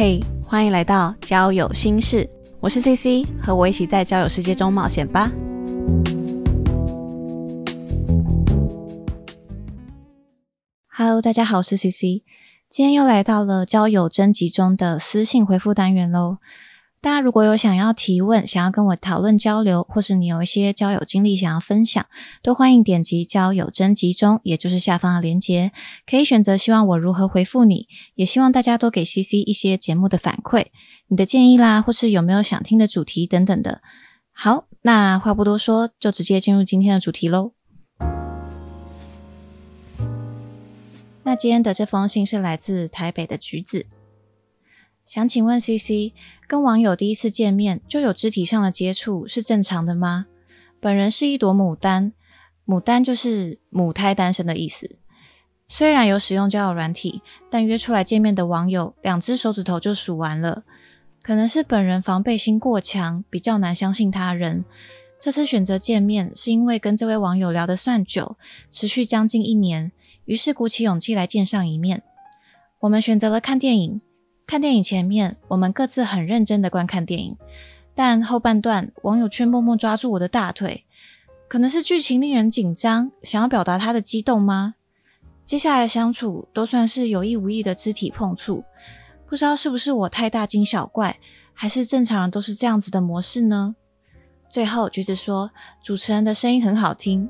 嘿，欢迎来到交友心事，我是 CC，和我一起在交友世界中冒险吧。Hello，大家好，我是 CC，今天又来到了交友征集中的私信回复单元喽。大家如果有想要提问、想要跟我讨论交流，或是你有一些交友经历想要分享，都欢迎点击交友征集中，也就是下方的链接，可以选择希望我如何回复你。也希望大家多给 CC 一些节目的反馈，你的建议啦，或是有没有想听的主题等等的。好，那话不多说，就直接进入今天的主题喽。那今天的这封信是来自台北的橘子。想请问 C C，跟网友第一次见面就有肢体上的接触是正常的吗？本人是一朵牡丹，牡丹就是母胎单身的意思。虽然有使用交友软体，但约出来见面的网友两只手指头就数完了。可能是本人防备心过强，比较难相信他人。这次选择见面是因为跟这位网友聊得算久，持续将近一年，于是鼓起勇气来见上一面。我们选择了看电影。看电影前面，我们各自很认真的观看电影，但后半段网友却默默抓住我的大腿，可能是剧情令人紧张，想要表达他的激动吗？接下来相处都算是有意无意的肢体碰触，不知道是不是我太大惊小怪，还是正常人都是这样子的模式呢？最后橘子说，主持人的声音很好听。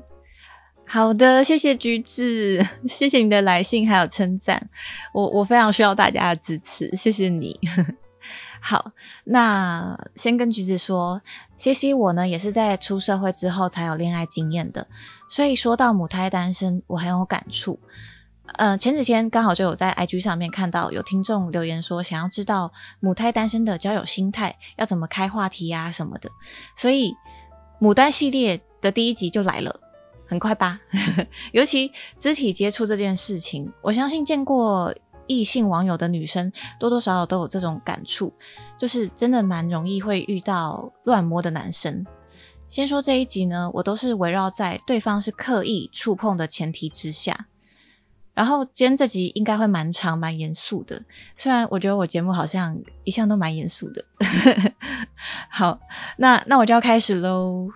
好的，谢谢橘子，谢谢你的来信还有称赞，我我非常需要大家的支持，谢谢你。好，那先跟橘子说，C C 我呢也是在出社会之后才有恋爱经验的，所以说到母胎单身，我很有感触。呃，前几天刚好就有在 I G 上面看到有听众留言说，想要知道母胎单身的交友心态要怎么开话题啊什么的，所以牡丹系列的第一集就来了。很快吧，尤其肢体接触这件事情，我相信见过异性网友的女生多多少少都有这种感触，就是真的蛮容易会遇到乱摸的男生。先说这一集呢，我都是围绕在对方是刻意触碰的前提之下。然后今天这集应该会蛮长蛮严肃的，虽然我觉得我节目好像一向都蛮严肃的。好，那那我就要开始喽。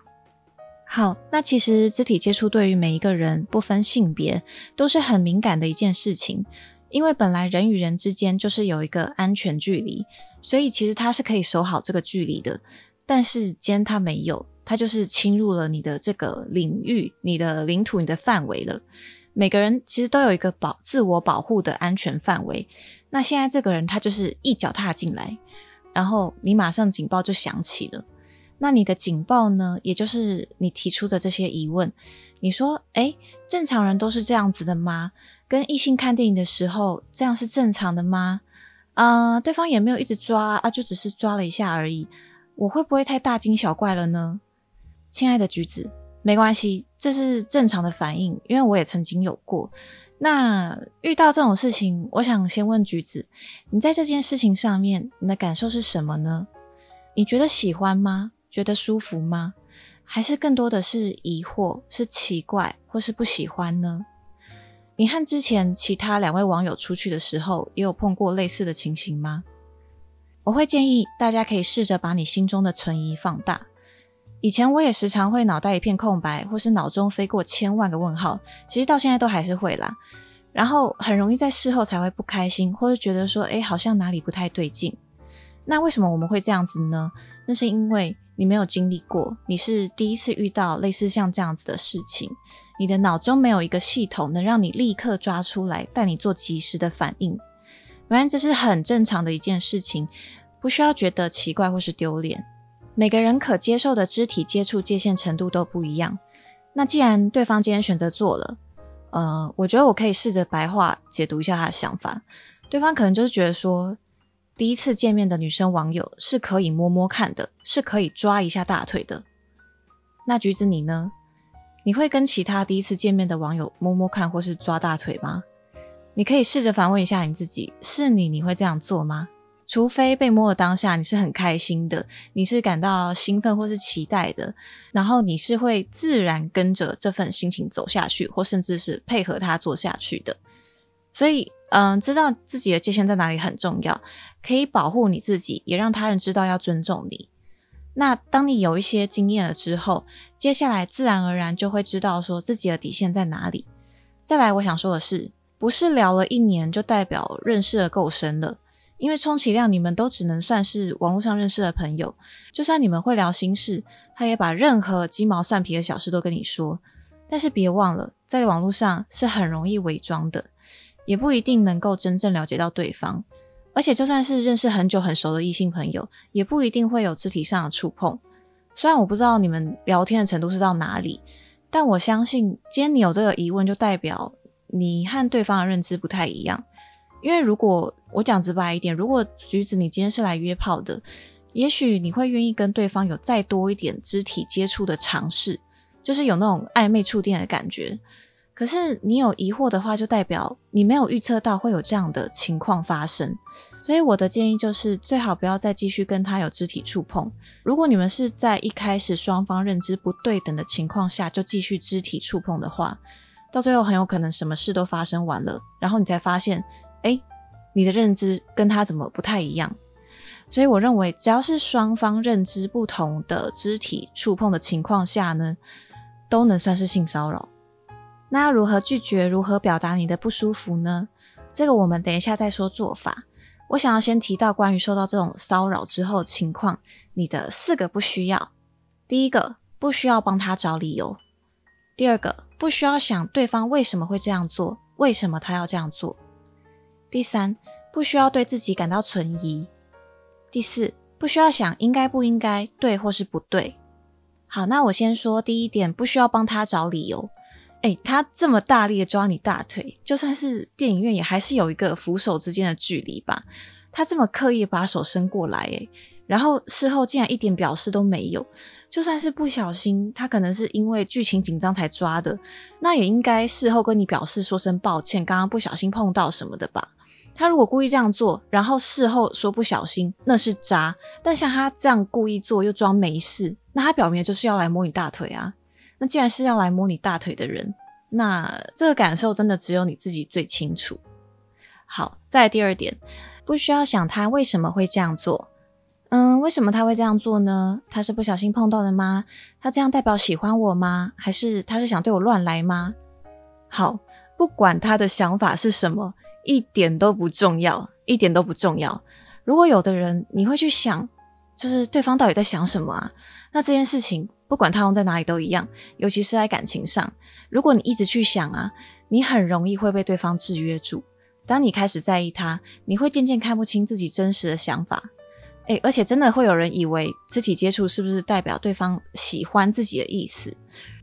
好，那其实肢体接触对于每一个人不分性别都是很敏感的一件事情，因为本来人与人之间就是有一个安全距离，所以其实他是可以守好这个距离的。但是今天他没有，他就是侵入了你的这个领域、你的领土、你的范围了。每个人其实都有一个保自我保护的安全范围，那现在这个人他就是一脚踏进来，然后你马上警报就响起了。那你的警报呢？也就是你提出的这些疑问，你说，哎，正常人都是这样子的吗？跟异性看电影的时候，这样是正常的吗？啊，对方也没有一直抓啊，就只是抓了一下而已，我会不会太大惊小怪了呢？亲爱的橘子，没关系，这是正常的反应，因为我也曾经有过。那遇到这种事情，我想先问橘子，你在这件事情上面，你的感受是什么呢？你觉得喜欢吗？觉得舒服吗？还是更多的是疑惑、是奇怪或是不喜欢呢？你和之前其他两位网友出去的时候，也有碰过类似的情形吗？我会建议大家可以试着把你心中的存疑放大。以前我也时常会脑袋一片空白，或是脑中飞过千万个问号，其实到现在都还是会啦。然后很容易在事后才会不开心，或者觉得说，哎，好像哪里不太对劲。那为什么我们会这样子呢？那是因为。你没有经历过，你是第一次遇到类似像这样子的事情，你的脑中没有一个系统能让你立刻抓出来，带你做及时的反应。原来这是很正常的一件事情，不需要觉得奇怪或是丢脸。每个人可接受的肢体接触界限程度都不一样。那既然对方今天选择做了，呃，我觉得我可以试着白话解读一下他的想法。对方可能就是觉得说。第一次见面的女生网友是可以摸摸看的，是可以抓一下大腿的。那橘子你呢？你会跟其他第一次见面的网友摸摸看或是抓大腿吗？你可以试着反问一下你自己：是你，你会这样做吗？除非被摸的当下你是很开心的，你是感到兴奋或是期待的，然后你是会自然跟着这份心情走下去，或甚至是配合他做下去的。所以，嗯，知道自己的界限在哪里很重要，可以保护你自己，也让他人知道要尊重你。那当你有一些经验了之后，接下来自然而然就会知道说自己的底线在哪里。再来，我想说的是，不是聊了一年就代表认识的够深了，因为充其量你们都只能算是网络上认识的朋友。就算你们会聊心事，他也把任何鸡毛蒜皮的小事都跟你说。但是别忘了，在网络上是很容易伪装的，也不一定能够真正了解到对方。而且就算是认识很久很熟的异性朋友，也不一定会有肢体上的触碰。虽然我不知道你们聊天的程度是到哪里，但我相信今天你有这个疑问，就代表你和对方的认知不太一样。因为如果我讲直白一点，如果橘子你今天是来约炮的，也许你会愿意跟对方有再多一点肢体接触的尝试。就是有那种暧昧触电的感觉，可是你有疑惑的话，就代表你没有预测到会有这样的情况发生。所以我的建议就是，最好不要再继续跟他有肢体触碰。如果你们是在一开始双方认知不对等的情况下就继续肢体触碰的话，到最后很有可能什么事都发生完了，然后你才发现，哎，你的认知跟他怎么不太一样。所以我认为，只要是双方认知不同的肢体触碰的情况下呢。都能算是性骚扰。那要如何拒绝？如何表达你的不舒服呢？这个我们等一下再说做法。我想要先提到关于受到这种骚扰之后情况，你的四个不需要。第一个，不需要帮他找理由；第二个，不需要想对方为什么会这样做，为什么他要这样做；第三，不需要对自己感到存疑；第四，不需要想应该不应该，对或是不对。好，那我先说第一点，不需要帮他找理由。诶，他这么大力的抓你大腿，就算是电影院也还是有一个扶手之间的距离吧。他这么刻意把手伸过来，诶，然后事后竟然一点表示都没有，就算是不小心，他可能是因为剧情紧张才抓的，那也应该事后跟你表示说声抱歉，刚刚不小心碰到什么的吧。他如果故意这样做，然后事后说不小心，那是渣。但像他这样故意做又装没事，那他表明就是要来摸你大腿啊。那既然是要来摸你大腿的人，那这个感受真的只有你自己最清楚。好，再第二点，不需要想他为什么会这样做。嗯，为什么他会这样做呢？他是不小心碰到的吗？他这样代表喜欢我吗？还是他是想对我乱来吗？好，不管他的想法是什么。一点都不重要，一点都不重要。如果有的人你会去想，就是对方到底在想什么啊？那这件事情不管他用在哪里都一样，尤其是在感情上。如果你一直去想啊，你很容易会被对方制约住。当你开始在意他，你会渐渐看不清自己真实的想法。诶，而且真的会有人以为肢体接触是不是代表对方喜欢自己的意思？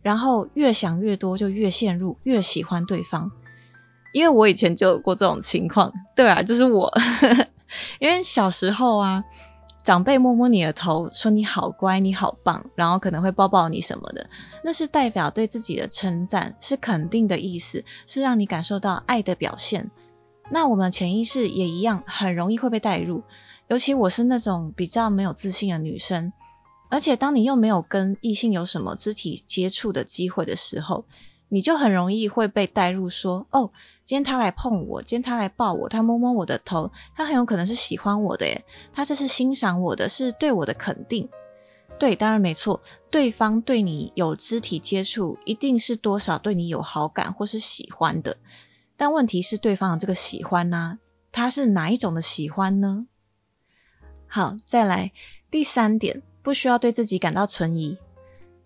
然后越想越多，就越陷入越喜欢对方。因为我以前就有过这种情况，对啊，就是我，因为小时候啊，长辈摸摸你的头，说你好乖，你好棒，然后可能会抱抱你什么的，那是代表对自己的称赞，是肯定的意思，是让你感受到爱的表现。那我们潜意识也一样，很容易会被带入，尤其我是那种比较没有自信的女生，而且当你又没有跟异性有什么肢体接触的机会的时候。你就很容易会被带入，说哦，今天他来碰我，今天他来抱我，他摸摸我的头，他很有可能是喜欢我的耶，他这是欣赏我的，是对我的肯定。对，当然没错，对方对你有肢体接触，一定是多少对你有好感或是喜欢的。但问题是，对方的这个喜欢呢，他是哪一种的喜欢呢？好，再来第三点，不需要对自己感到存疑。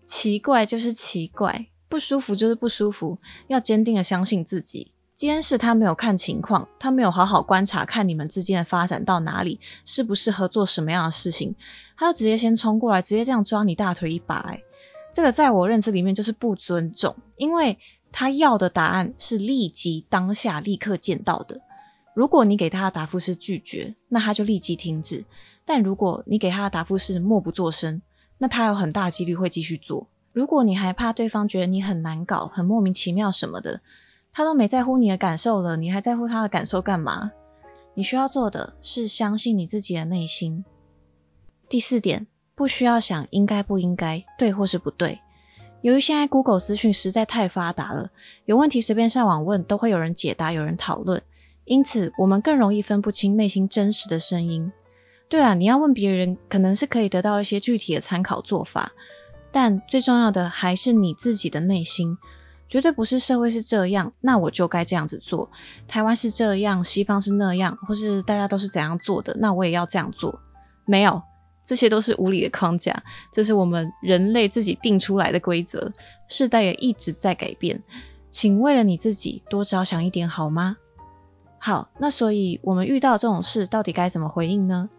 奇怪就是奇怪。不舒服就是不舒服，要坚定的相信自己。今天是他没有看情况，他没有好好观察，看你们之间的发展到哪里，适不适合做什么样的事情，他就直接先冲过来，直接这样抓你大腿一把。哎，这个在我认知里面就是不尊重，因为他要的答案是立即当下立刻见到的。如果你给他的答复是拒绝，那他就立即停止；但如果你给他的答复是默不作声，那他有很大几率会继续做。如果你还怕对方觉得你很难搞、很莫名其妙什么的，他都没在乎你的感受了，你还在乎他的感受干嘛？你需要做的是相信你自己的内心。第四点，不需要想应该不应该、对或是不对。由于现在 Google 资讯实在太发达了，有问题随便上网问都会有人解答、有人讨论。因此我们更容易分不清内心真实的声音。对啊，你要问别人，可能是可以得到一些具体的参考做法，但最重要的还是你自己的内心。绝对不是社会是这样，那我就该这样子做。台湾是这样，西方是那样，或是大家都是怎样做的，那我也要这样做。没有，这些都是无理的框架，这是我们人类自己定出来的规则。世代也一直在改变，请为了你自己多着想一点好吗？好，那所以我们遇到这种事，到底该怎么回应呢？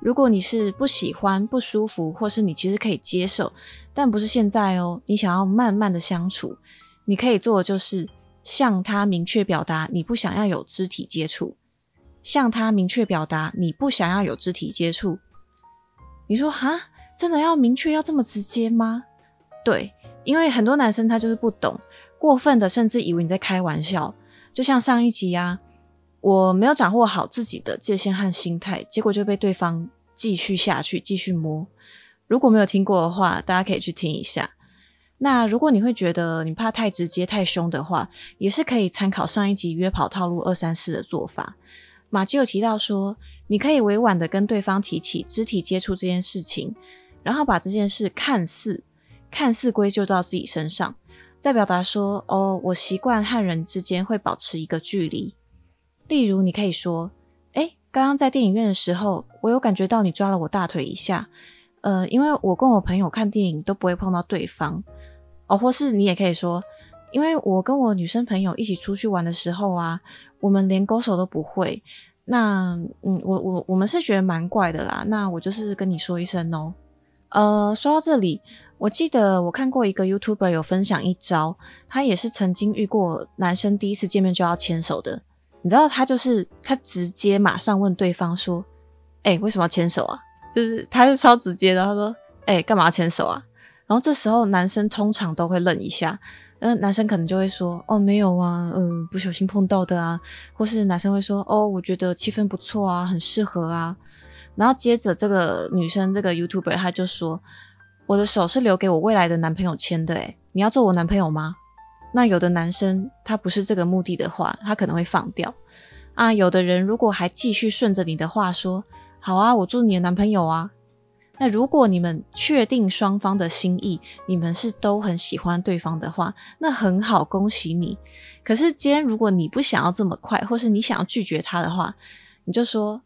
如果你是不喜欢、不舒服，或是你其实可以接受，但不是现在哦，你想要慢慢的相处。你可以做的就是向他明确表达你不想要有肢体接触，向他明确表达你不想要有肢体接触。你说哈，真的要明确要这么直接吗？对，因为很多男生他就是不懂，过分的甚至以为你在开玩笑。就像上一集呀，我没有掌握好自己的界限和心态，结果就被对方继续下去，继续摸。如果没有听过的话，大家可以去听一下。那如果你会觉得你怕太直接太凶的话，也是可以参考上一集约跑套路二三四的做法。马基有提到说，你可以委婉的跟对方提起肢体接触这件事情，然后把这件事看似看似归咎到自己身上，再表达说，哦，我习惯和人之间会保持一个距离。例如，你可以说，哎，刚刚在电影院的时候，我有感觉到你抓了我大腿一下，呃，因为我跟我朋友看电影都不会碰到对方。哦，或是你也可以说，因为我跟我女生朋友一起出去玩的时候啊，我们连勾手都不会。那，嗯，我我我们是觉得蛮怪的啦。那我就是跟你说一声哦。呃，说到这里，我记得我看过一个 YouTuber 有分享一招，他也是曾经遇过男生第一次见面就要牵手的。你知道他就是他直接马上问对方说：“哎，为什么要牵手啊？”就是他是超直接的，他说：“哎，干嘛牵手啊？”然后这时候男生通常都会愣一下，嗯，男生可能就会说，哦，没有啊，嗯，不小心碰到的啊，或是男生会说，哦，我觉得气氛不错啊，很适合啊。然后接着这个女生这个 YouTuber 他就说，我的手是留给我未来的男朋友牵的，诶，你要做我男朋友吗？那有的男生他不是这个目的的话，他可能会放掉啊。有的人如果还继续顺着你的话说，好啊，我做你的男朋友啊。那如果你们确定双方的心意，你们是都很喜欢对方的话，那很好，恭喜你。可是今天如果你不想要这么快，或是你想要拒绝他的话，你就说：“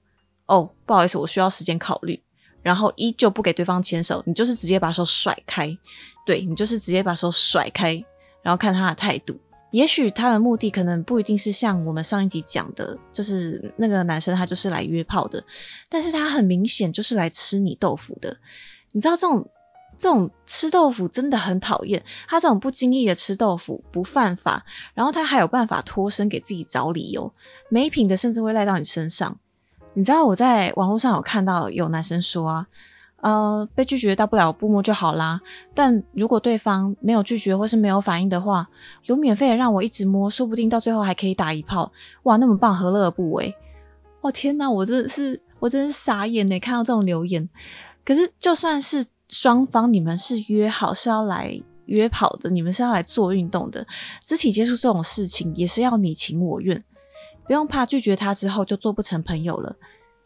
哦，不好意思，我需要时间考虑。”然后依旧不给对方牵手，你就是直接把手甩开。对你就是直接把手甩开，然后看他的态度。也许他的目的可能不一定是像我们上一集讲的，就是那个男生他就是来约炮的，但是他很明显就是来吃你豆腐的。你知道这种这种吃豆腐真的很讨厌，他这种不经意的吃豆腐不犯法，然后他还有办法脱身给自己找理由，没品的甚至会赖到你身上。你知道我在网络上有看到有男生说啊。呃，被拒绝大不了不摸就好啦。但如果对方没有拒绝或是没有反应的话，有免费的让我一直摸，说不定到最后还可以打一炮。哇，那么棒，何乐而不为？哇，天哪，我真的是，我真是傻眼呢！看到这种留言，可是就算是双方你们是约好是要来约跑的，你们是要来做运动的，肢体接触这种事情也是要你情我愿，不用怕拒绝他之后就做不成朋友了。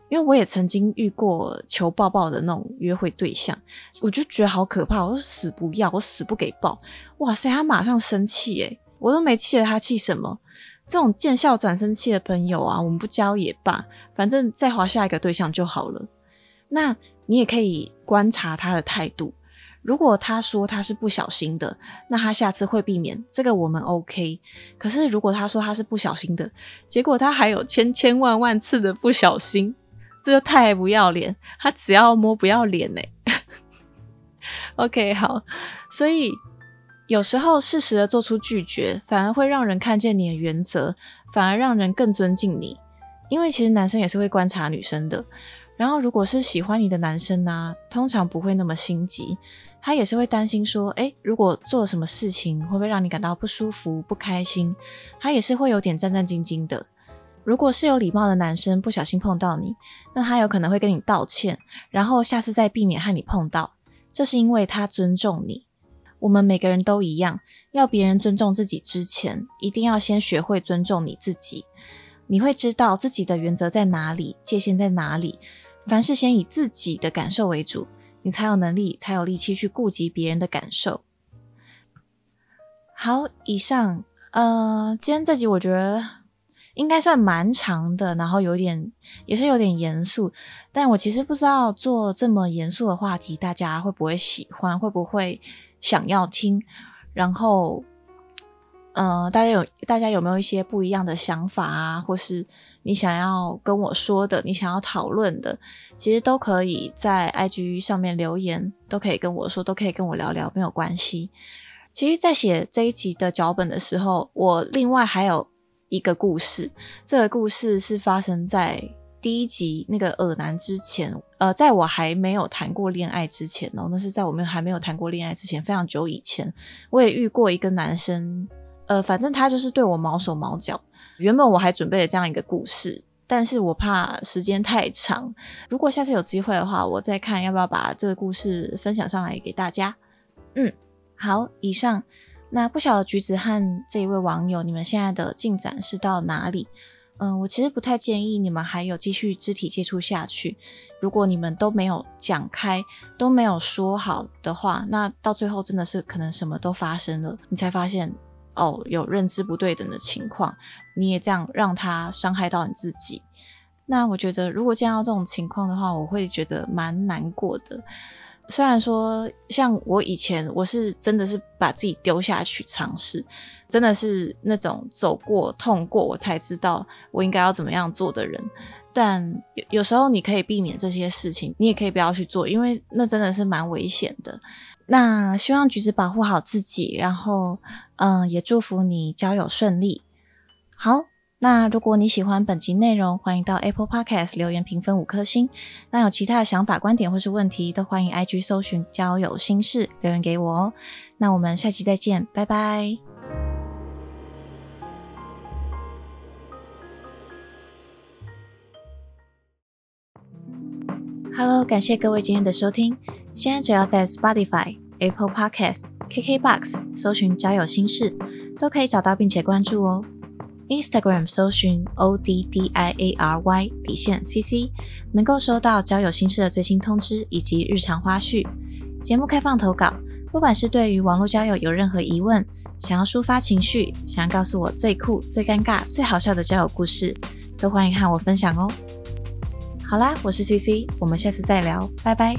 因为我也曾经遇过求抱抱的那种约会对象，我就觉得好可怕，我死不要，我死不给抱。哇塞，他马上生气诶，我都没气了，他气什么？这种见笑转生气的朋友啊，我们不交也罢，反正再划下一个对象就好了。那你也可以观察他的态度，如果他说他是不小心的，那他下次会避免，这个我们 OK。可是如果他说他是不小心的，结果他还有千千万万次的不小心。这个太不要脸，他只要摸不要脸呢。OK，好，所以有时候适时的做出拒绝，反而会让人看见你的原则，反而让人更尊敬你。因为其实男生也是会观察女生的，然后如果是喜欢你的男生呢，通常不会那么心急，他也是会担心说，诶，如果做了什么事情，会不会让你感到不舒服、不开心？他也是会有点战战兢兢的。如果是有礼貌的男生不小心碰到你，那他有可能会跟你道歉，然后下次再避免和你碰到。这是因为他尊重你。我们每个人都一样，要别人尊重自己之前，一定要先学会尊重你自己。你会知道自己的原则在哪里，界限在哪里。凡事先以自己的感受为主，你才有能力，才有力气去顾及别人的感受。好，以上，呃，今天这集我觉得应该算蛮长的，然后有点也是有点严肃，但我其实不知道做这么严肃的话题，大家会不会喜欢，会不会想要听，然后。嗯，大家有大家有没有一些不一样的想法啊？或是你想要跟我说的，你想要讨论的，其实都可以在 IG 上面留言，都可以跟我说，都可以跟我聊聊，没有关系。其实，在写这一集的脚本的时候，我另外还有一个故事，这个故事是发生在第一集那个耳男之前，呃，在我还没有谈过恋爱之前哦，那是在我们还没有谈过恋爱之前，非常久以前，我也遇过一个男生。呃，反正他就是对我毛手毛脚。原本我还准备了这样一个故事，但是我怕时间太长。如果下次有机会的话，我再看要不要把这个故事分享上来给大家。嗯，好，以上。那不晓得橘子和这一位网友，你们现在的进展是到哪里？嗯，我其实不太建议你们还有继续肢体接触下去。如果你们都没有讲开，都没有说好的话，那到最后真的是可能什么都发生了，你才发现。哦，有认知不对等的情况，你也这样让他伤害到你自己。那我觉得，如果见到这种情况的话，我会觉得蛮难过的。虽然说，像我以前，我是真的是把自己丢下去尝试，真的是那种走过痛过，我才知道我应该要怎么样做的人。但有有时候你可以避免这些事情，你也可以不要去做，因为那真的是蛮危险的。那希望橘子保护好自己，然后，嗯，也祝福你交友顺利。好，那如果你喜欢本集内容，欢迎到 Apple Podcast 留言评分五颗星。那有其他的想法、观点或是问题，都欢迎 IG 搜寻交友心事留言给我哦。那我们下期再见，拜拜。Hello，感谢各位今天的收听。现在只要在 Spotify、Apple Podcast、KKBox 搜寻“交友心事”，都可以找到并且关注哦。Instagram 搜寻 O D D I A R Y 底线 CC，能够收到交友心事的最新通知以及日常花絮。节目开放投稿，不管是对于网络交友有任何疑问，想要抒发情绪，想要告诉我最酷、最尴尬、最好笑的交友故事，都欢迎和我分享哦。好啦，我是 CC，我们下次再聊，拜拜。